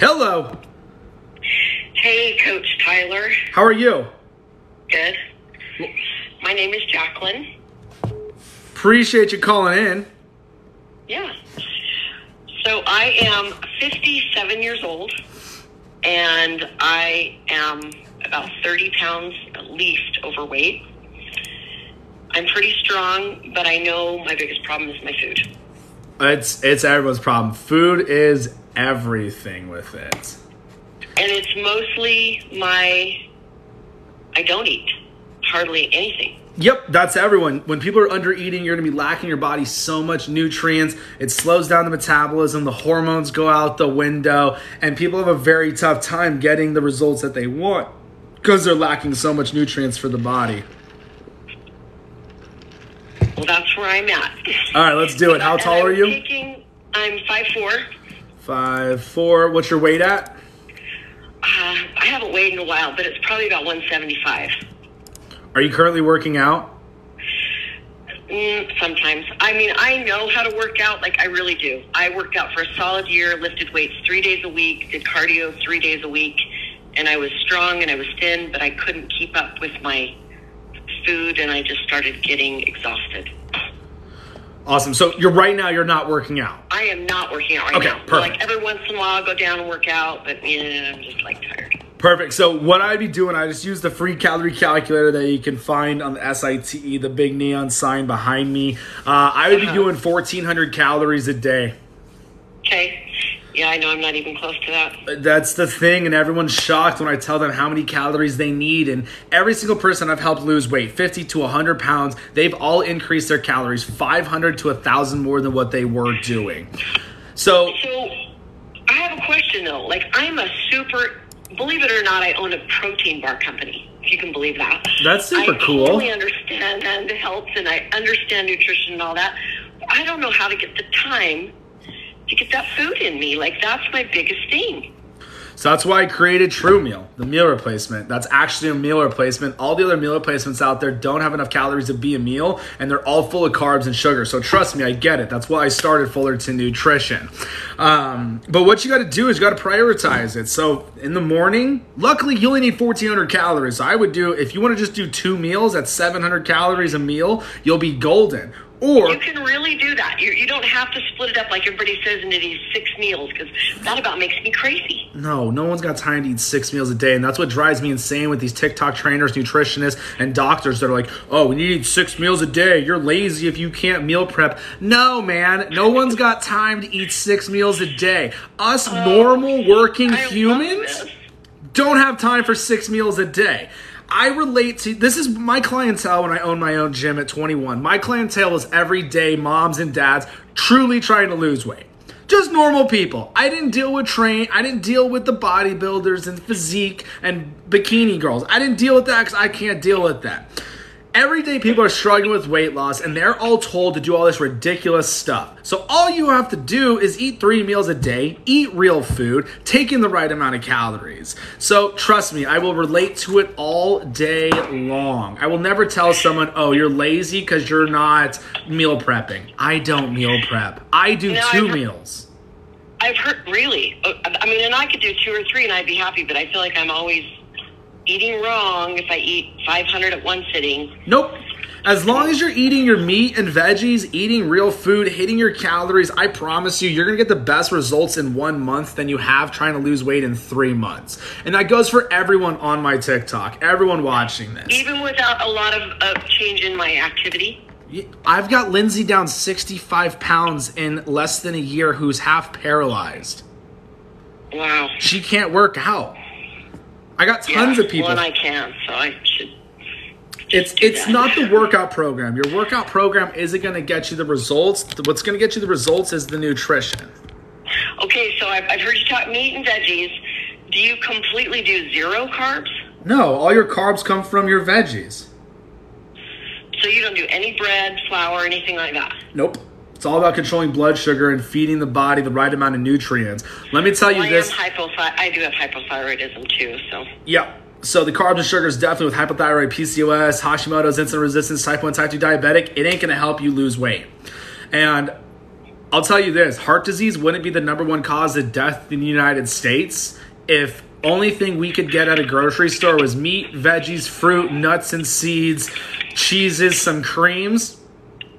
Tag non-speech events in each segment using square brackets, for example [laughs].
Hello. Hey, Coach Tyler. How are you? Good. My name is Jacqueline. Appreciate you calling in. Yeah. So I am 57 years old, and I am about 30 pounds at least overweight. I'm pretty strong, but I know my biggest problem is my food. It's it's everyone's problem. Food is everything with it. And it's mostly my, I don't eat hardly anything. Yep, that's everyone. When people are under eating, you're gonna be lacking your body so much nutrients. It slows down the metabolism, the hormones go out the window, and people have a very tough time getting the results that they want because they're lacking so much nutrients for the body. Well, that's where I'm at. All right, let's do it. How tall are you? I'm 5'4". Five four. What's your weight at? Uh, I haven't weighed in a while, but it's probably about 175. Are you currently working out? Mm, sometimes. I mean, I know how to work out. Like, I really do. I worked out for a solid year, lifted weights three days a week, did cardio three days a week, and I was strong and I was thin, but I couldn't keep up with my food, and I just started getting exhausted. Awesome. So you're right now you're not working out. I am not working out right Okay, now. perfect. Like, every once in a while, I'll go down and work out, but yeah, I'm just, like, tired. Perfect. So what I'd be doing, I just use the free calorie calculator that you can find on the SITE, the big neon sign behind me. Uh, I would be Uh-huh. doing 1,400 calories a day. Okay. Yeah, I know I'm not even close to that. Uh, that's the thing, and everyone's shocked when I tell them how many calories they need. And every single person I've helped lose weight, 50 to 100 pounds, they've all increased their calories 500 to 1,000 more than what they were doing. So So, I have a question though. Like, I'm a super, believe it or not, I own a protein bar company. If you can believe that. That's super I cool. I totally understand and health, and I understand nutrition and all that. I don't know how to get the time to get that food in me. Like, that's my biggest thing. So that's why I created True Meal, the meal replacement. That's actually a meal replacement. All the other meal replacements out there don't have enough calories to be a meal, and they're all full of carbs and sugar. So trust me, I get it. That's why I started Fullerton Nutrition. Um, but what you got to do is you got to prioritize it. So in the morning, luckily you only need 1,400 calories. So I would do if you want to just do two meals at 700 calories a meal, you'll be golden. Or You can really do that. You, you don't have to split it up like everybody says into these six meals because that about makes me crazy. No, no one's got time to eat six meals a day. And that's what drives me insane with these TikTok trainers, nutritionists, and doctors that are like, oh, we need eat six meals a day. You're lazy if you can't meal prep. No, man. No one's got time to eat six meals a day. Us oh, normal working I humans don't have time for six meals a day. I relate to this is my clientele when I own my own gym at 21. My clientele is everyday moms and dads truly trying to lose weight. Just normal people. I didn't deal with train. I didn't deal with the bodybuilders and physique and bikini girls. I didn't deal with that because I can't deal with that. Everyday people are struggling with weight loss and they're all told to do all this ridiculous stuff. So all you have to do is eat three meals a day, eat real food, take in the right amount of calories. So trust me, I will relate to it all day long. I will never tell someone, oh, you're lazy because you're not meal prepping. I don't meal prep. I do No, two I've- meals. I've heard really. uh, I mean, and I could do two or three, and I'd be happy. But I feel like I'm always eating wrong if I eat 500 at one sitting. Nope. As long as you're eating your meat and veggies, eating real food, hitting your calories, I promise you, you're gonna get the best results in one month than you have trying to lose weight in three months. And that goes for everyone on my TikTok, everyone watching this. even without a lot of uh, change in my activity. I've got Lindsay down 65 pounds in less than a year who's half paralyzed. Wow. She can't work out. I got tons Yeah, of people. And I can, so I should. It's it's that. not the [laughs] workout program. Your workout program isn't going to get you the results. What's going to get you the results is the nutrition. Okay, so I've, I've heard you talk meat and veggies. Do you completely do zero carbs? No, all your carbs come from your veggies. So you don't do any bread, flour, anything like that? Nope. It's all about controlling blood sugar and feeding the body the right amount of nutrients. Let me tell you Well, I this. am hypothyroid. I do have hypothyroidism too, so. Yeah. So the carbs and sugars definitely with hypothyroid, PCOS, Hashimoto's, insulin resistance, type 1, type 2 diabetic, it ain't going to help you lose weight. And I'll tell you this heart disease wouldn't be the number one cause of death in the United States if only thing we could get at a grocery store was meat, veggies, fruit, nuts and seeds, cheeses, some creams.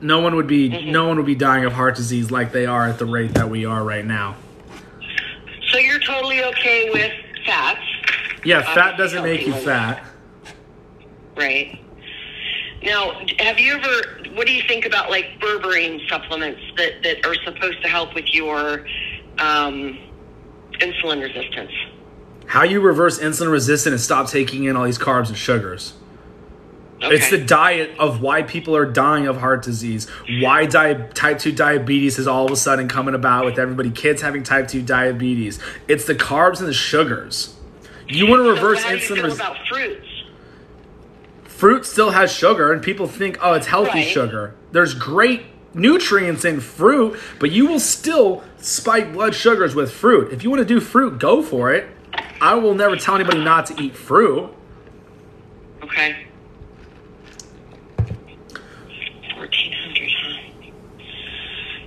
No one would be Mm-hmm. no one would be dying of heart disease like they are at the rate that we are right now. So you're totally okay with fats, Yeah, fat Obviously doesn't make you fat. right? Now, have you ever? What do you think about like berberine supplements that that are supposed to help with your um, insulin resistance? How you reverse insulin resistance and stop taking in all these carbs and sugars. Okay. It's the diet of why people are dying of heart disease. Why di- type 2 diabetes is all of a sudden coming about with everybody, kids having type 2 diabetes. It's the carbs and the sugars. You want to reverse so insulin resistance. about fruits? Fruit still has sugar, and people think, oh, it's healthy Right. sugar. There's great nutrients in fruit, but you will still spike blood sugars with fruit. If you want to do fruit, go for it. I will never tell anybody not to eat fruit. Okay. Fourteen hundred, huh?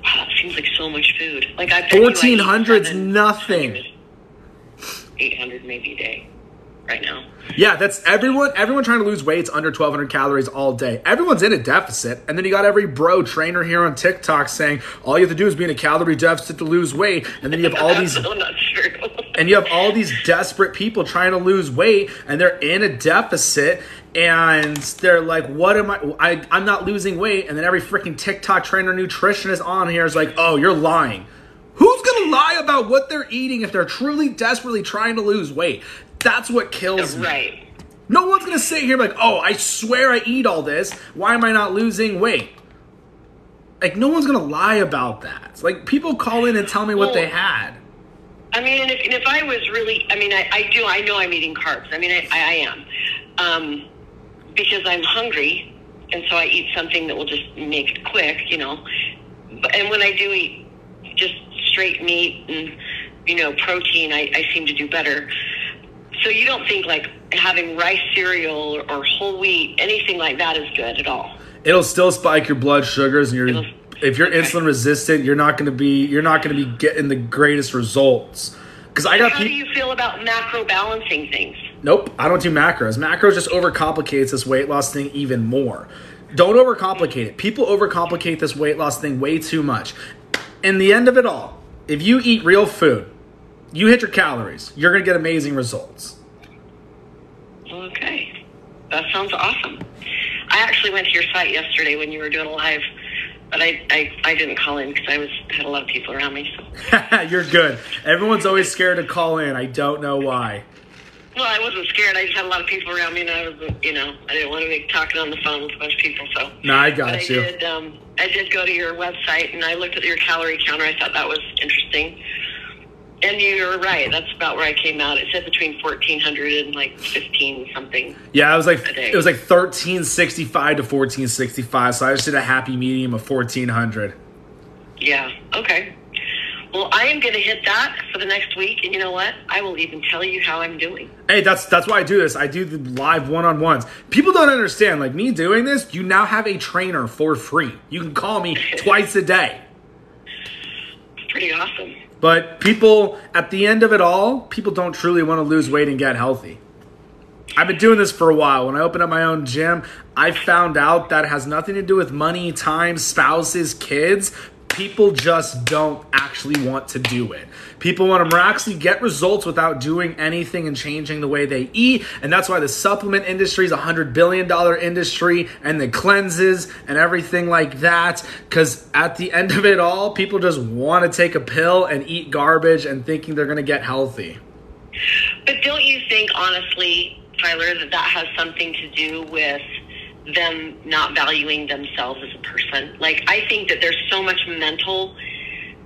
Wow, that seems like so much food. Like I bet you I 1400's nothing. 800 maybe a day right now. Yeah, that's everyone. Everyone trying to lose weight's under 1,200 calories all day. Everyone's in a deficit, and then you got every bro trainer here on TikTok saying all you have to do is be in a calorie deficit to lose weight, and then you have all [laughs] these That's so not true. and you have all these desperate people trying to lose weight and they're in a deficit and they're like what am I, I i'm not losing weight and then every freaking tiktok trainer nutritionist on here is like oh you're lying. Who's gonna lie about what they're eating if they're truly desperately trying to lose weight? That's what kills me. Right. no one's gonna sit here like oh i swear i eat all this. Why am i not losing weight? Like no one's gonna lie about that. Like people call in and tell me what Well, they had I mean, and if, and if I was really, I mean, I, I do, I know I'm eating carbs. I mean, I, I, am. Um, because I'm hungry, and so I eat something that will just make it quick, you know. But, and when I do eat just straight meat and, you know, protein, I, I seem to do better. So you don't think like having rice cereal or, or whole wheat, anything like that is good at all? it'll still spike your blood sugars and you're It'll- if you're insulin resistant you're not going to be you're not going to be getting the greatest results. Because i got How do people you feel about macro balancing things? nope i don't do macros. Macros just overcomplicates this weight loss thing even more. Don't overcomplicate it. People overcomplicate this weight loss thing way too much. In the end of it all if you eat real food you hit your calories you're going to get amazing results. Okay. That sounds awesome. I actually went to your site yesterday when you were doing a live, but I, I, I didn't call in because I was had a lot of people around me. So. [laughs] you're good everyone's always scared to call in i don't know why Well, I wasn't scared. I just had a lot of people around me, and I was, you know, I didn't want to be talking on the phone with a bunch of people. So. no i But got I you did. Um, I did go to your website and I looked at your calorie counter. I thought that was interesting. And you're right. That's about where I came out. It said between fourteen hundred and like fifteen something. Yeah, it was like it was like thirteen sixty five to fourteen sixty five. So I just did a happy medium of fourteen hundred. Yeah. Okay. Well, I am going to hit that for the next week, and you know what? I will even tell you how I'm doing. Hey, that's that's why I do this. I do the live one on ones. People don't understand. Like me doing this, you now have a trainer for free. You can call me [laughs] twice a day. It's pretty awesome. But people, at the end of it all, people don't truly want to lose weight and get healthy. I've been doing this for a while. When I opened up my own gym, I found out that has nothing to do with money, time, spouses, kids. People just don't actually want to do it. People want to miraculously get results without doing anything and changing the way they eat. And that's why the supplement industry is a $100 billion industry and the cleanses and everything like that. Because at the end of it all, people just want to take a pill and eat garbage and thinking they're going to get healthy. But don't you think, honestly, Tyler, that that has something to do with them not valuing themselves as a person? Like, I think that there's so much mental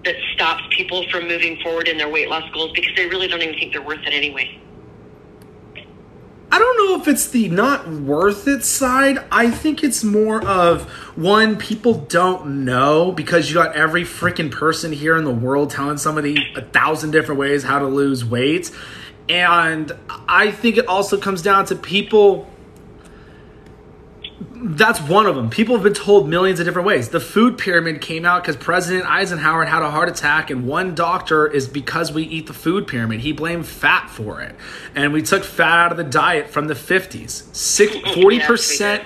that stops people from moving forward in their weight loss goals because they really don't even think they're worth it anyway. I don't know if it's the not worth it side. I think it's more of one, people don't know because you got every freaking person here in the world telling somebody a thousand different ways how to lose weight. And I think it also comes down to people That's one of them. People have been told millions of different ways. The food pyramid came out because President Eisenhower had a heart attack, and one doctor is because we eat the food pyramid. He blamed fat for it. And we took fat out of the diet from the 50s. Six, [laughs] 40%.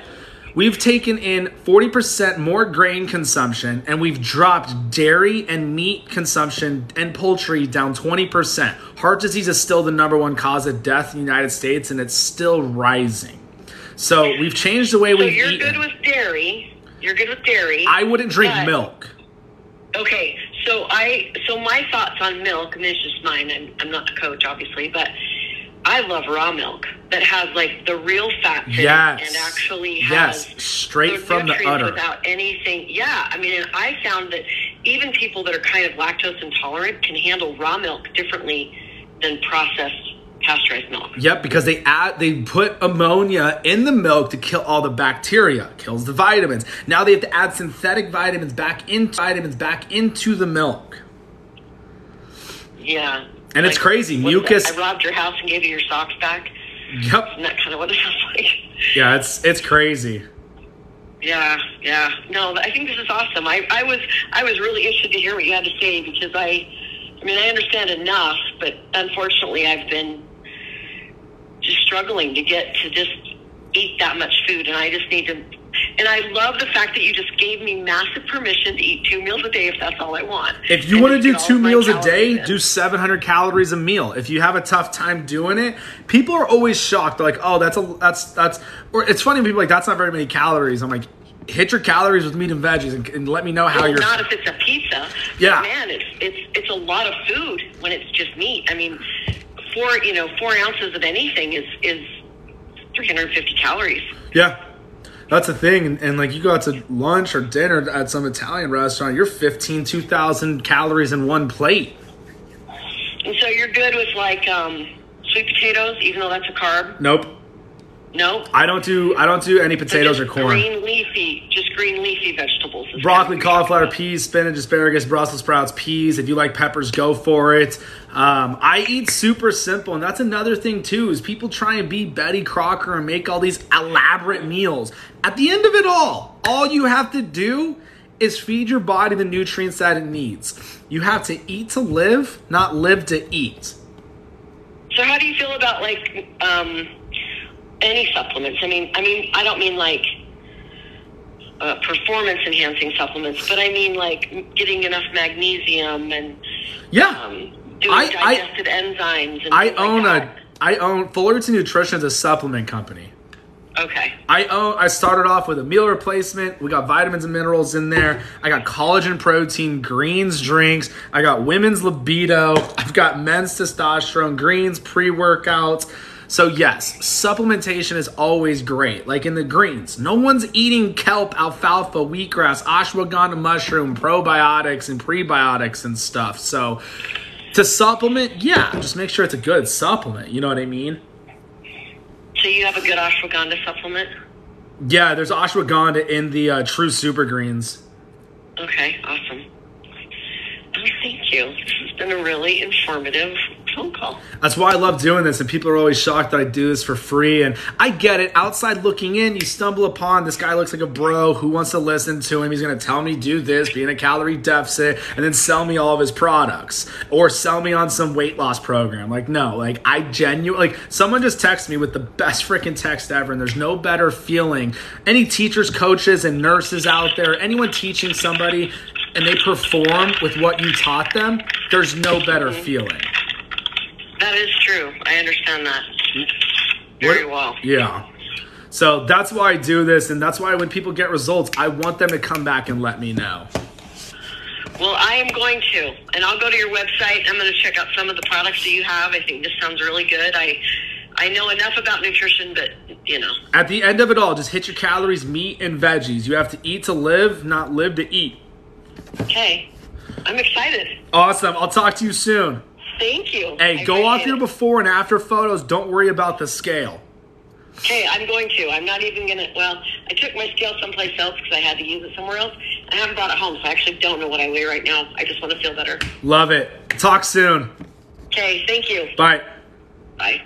We've taken in 40% more grain consumption and we've dropped dairy and meat consumption and poultry down 20%. Heart disease is still the number one cause of death in the United States and it's still rising. So we've changed the way So we've you're eaten. good with dairy. You're good with dairy. I wouldn't drink but- milk. Okay, so I so my thoughts on milk, and this is just mine. I'm I'm not the coach, obviously, but I love raw milk that has like the real fat in Yes. it and actually Yes, has straight the from the udder. without anything. Yeah, I mean, and I found that even people that are kind of lactose intolerant can handle raw milk differently than processed pasteurized milk. Yep, because they add they put ammonia in the milk to kill all the bacteria, kills the vitamins. Now they have to add synthetic vitamins back into vitamins back into the milk. Yeah. And it's crazy, mucus-? I robbed your house and gave you your socks back. Yep. Isn't that kind of what it [laughs] sounds like? Yeah, it's it's crazy. Yeah, yeah. No, I think this is awesome. I, I was I was really interested to hear what you had to say because I I mean I understand enough, but unfortunately I've been struggling to get to just eat that much food and I just need to and I love the fact that you just gave me massive permission to eat two meals a day if that's all I want. If you And want to do two meals a day, in. do 700 calories a meal. If you have a tough time doing it, people are always shocked. They're like, "Oh, that's a that's that's." Or it's funny when people are like, "That's not very many calories." I'm like, "Hit your calories with meat and veggies, and, and let me know how Well, you're." not if it's a pizza. Yeah. Man, it's it's it's a lot of food when it's just meat. I mean, four you know four ounces of anything is is 350 calories. Yeah. That's the thing. And, and like you go out to lunch or dinner at some Italian restaurant, you're 15, 2,000 calories in one plate. And so you're good with like um, sweet potatoes, even though that's a carb. Nope. No. I don't do I don't do any potatoes or corn. Green leafy, just green leafy vegetables. Broccoli, cauliflower, peas, spinach, asparagus, Brussels sprouts, peas. If you like peppers, go for it. Um, I eat super simple, and that's another thing too. Is people try and be Betty Crocker and make all these elaborate meals. At the end of it all, all you have to do is feed your body the nutrients that it needs. You have to eat to live, not live to eat. So how do you feel about like um, any supplements? I mean, I mean, I don't mean like uh, performance enhancing supplements, but I mean like getting enough magnesium and Yeah, um, doing I- I- enzymes. And I things like own a. I own Fullerton Nutrition is a supplement company. Okay. I own. I started off with a meal replacement. We got vitamins and minerals in there. I got collagen, protein, greens drinks. I got women's libido. I've got men's testosterone, greens, pre workouts. So yes, supplementation is always great. Like in the greens, no one's eating kelp, alfalfa, wheatgrass, ashwagandha mushroom, probiotics and prebiotics and stuff. So to supplement, yeah, just make sure it's a good supplement. You know what I mean? So you have a good ashwagandha supplement? Yeah, there's ashwagandha in the uh, True Super Greens. Okay, awesome. Oh, thank you. This has been a really informative phone call. That's why I love doing this, and people are always shocked that I do this for free. And I get it. Outside looking in, you stumble upon this guy looks like a bro who wants to listen to him. He's going to tell me do this, be in a calorie deficit, and then sell me all of his products or sell me on some weight loss program. Like no, like I genuinely like someone just texted me with the best freaking text ever, and there's no better feeling. Any teachers, coaches, and nurses out there, anyone teaching somebody. And they perform with what you taught them. There's no better mm-hmm. feeling. That is true. I understand that very well. Yeah. So that's why I do this, and that's why when people get results, I want them to come back and let me know. Well, I am going to, and I'll go to your website. I'm going to check out some of the products that you have. I think this sounds really good. I I know enough about nutrition, but you know, At the end of it all, just hit your calories, meat and veggies. You have to eat to live, not live to eat. okay. I'm excited. Awesome. I'll talk to you soon. Thank you. Hey, I go off your it. before and after photos. Don't worry about the scale. Okay, I'm going to. I'm not even going to. Well, I took my scale someplace else because I had to use it somewhere else. I haven't brought it home, so I actually don't know what I weigh right now. I just want to feel better. Love it. Talk soon. Okay, thank you. Bye. Bye.